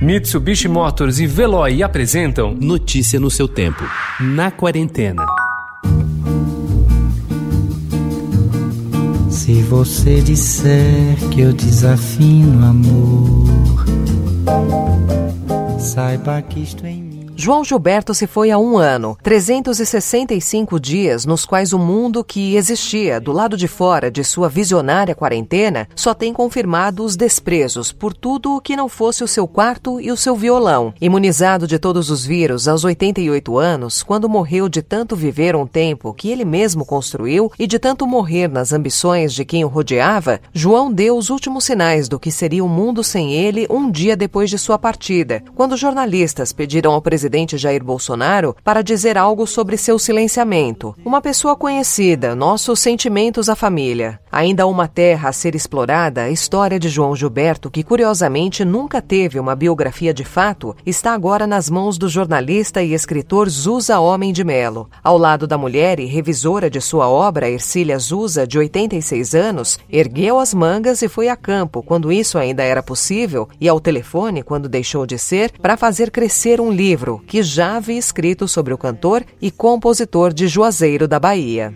Mitsubishi Motors e Veloy apresentam Notícia no seu tempo. Na quarentena. Se você disser que eu desafino amor, saiba que isto em mim. João Gilberto se foi há um ano, 365 dias nos quais o mundo que existia do lado de fora de sua visionária quarentena só tem confirmado os desprezos por tudo o que não fosse o seu quarto e o seu violão. Imunizado de todos os vírus aos 88 anos, quando morreu de tanto viver um tempo que ele mesmo construiu e de tanto morrer nas ambições de quem o rodeava, João deu os últimos sinais do que seria o mundo sem ele um dia depois de sua partida, quando jornalistas pediram ao presidente presidente Jair Bolsonaro para dizer algo sobre seu silenciamento. Uma pessoa conhecida, nossos sentimentos à família. Ainda uma terra a ser explorada, a história de João Gilberto, que curiosamente nunca teve uma biografia de fato, está agora nas mãos do jornalista e escritor Zusa Homem de Melo. Ao lado da mulher e revisora de sua obra, Ercília Zusa, de 86 anos, ergueu as mangas e foi a campo, quando isso ainda era possível, e ao telefone, quando deixou de ser, para fazer crescer um livro que já havia escrito sobre o cantor e compositor de Juazeiro da Bahia.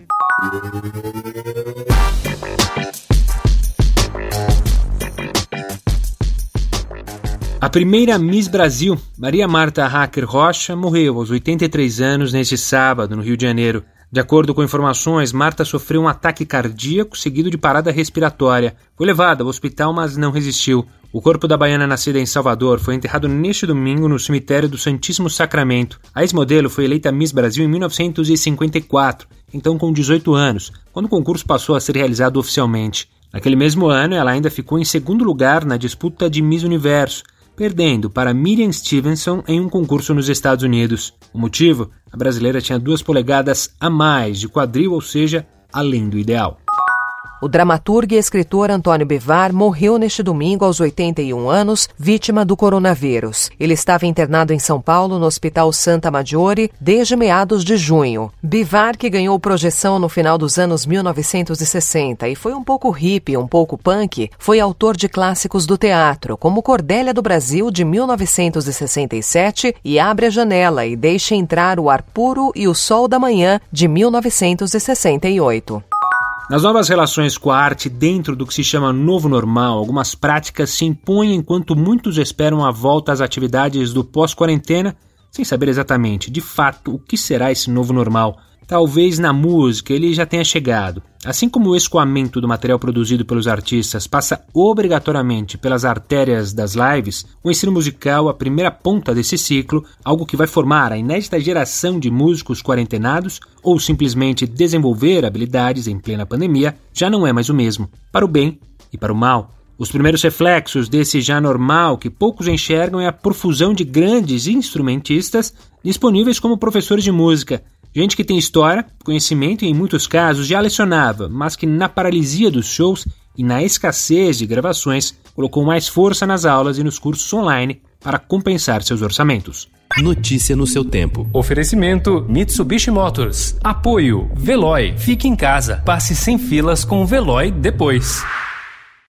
A primeira Miss Brasil, Maria Marta Hacker Rocha, morreu aos 83 anos neste sábado, no Rio de Janeiro. De acordo com informações, Marta sofreu um ataque cardíaco seguido de parada respiratória. Foi levada ao hospital, mas não resistiu. O corpo da baiana nascida em Salvador foi enterrado neste domingo no cemitério do Santíssimo Sacramento. A ex-modelo foi eleita Miss Brasil em 1954, então com 18 anos, quando o concurso passou a ser realizado oficialmente. Naquele mesmo ano, ela ainda ficou em segundo lugar na disputa de Miss Universo, perdendo para Miriam Stevenson em um concurso nos Estados Unidos. O motivo? A brasileira tinha duas polegadas a mais de quadril, ou seja, além do ideal. O dramaturgo e escritor Antônio Bivar morreu neste domingo aos 81 anos, vítima do coronavírus. Ele estava internado em São Paulo, no Hospital Santa Maggiore, desde meados de junho. Bivar, que ganhou projeção no final dos anos 1960 e foi um pouco hippie, um pouco punk, foi autor de clássicos do teatro, como Cordélia do Brasil, de 1967, e Abre a Janela e Deixe Entrar o Ar Puro e o Sol da Manhã, de 1968. Nas novas relações com a arte dentro do que se chama novo normal, algumas práticas se impõem enquanto muitos esperam a volta às atividades do pós-quarentena, sem saber exatamente, de fato, o que será esse novo normal. Talvez na música ele já tenha chegado. Assim como o escoamento do material produzido pelos artistas passa obrigatoriamente pelas artérias das lives, o ensino musical, a primeira ponta desse ciclo, algo que vai formar a inédita geração de músicos quarentenados ou simplesmente desenvolver habilidades em plena pandemia, já não é mais o mesmo, para o bem e para o mal. Os primeiros reflexos desse já normal que poucos enxergam é a profusão de grandes instrumentistas disponíveis como professores de música, Gente que tem história, conhecimento e em muitos casos já lecionava, mas que na paralisia dos shows e na escassez de gravações colocou mais força nas aulas e nos cursos online para compensar seus orçamentos. Notícia no seu tempo. Oferecimento Mitsubishi Motors. Apoio Veloy. Fique em casa. Passe sem filas com o Veloy depois.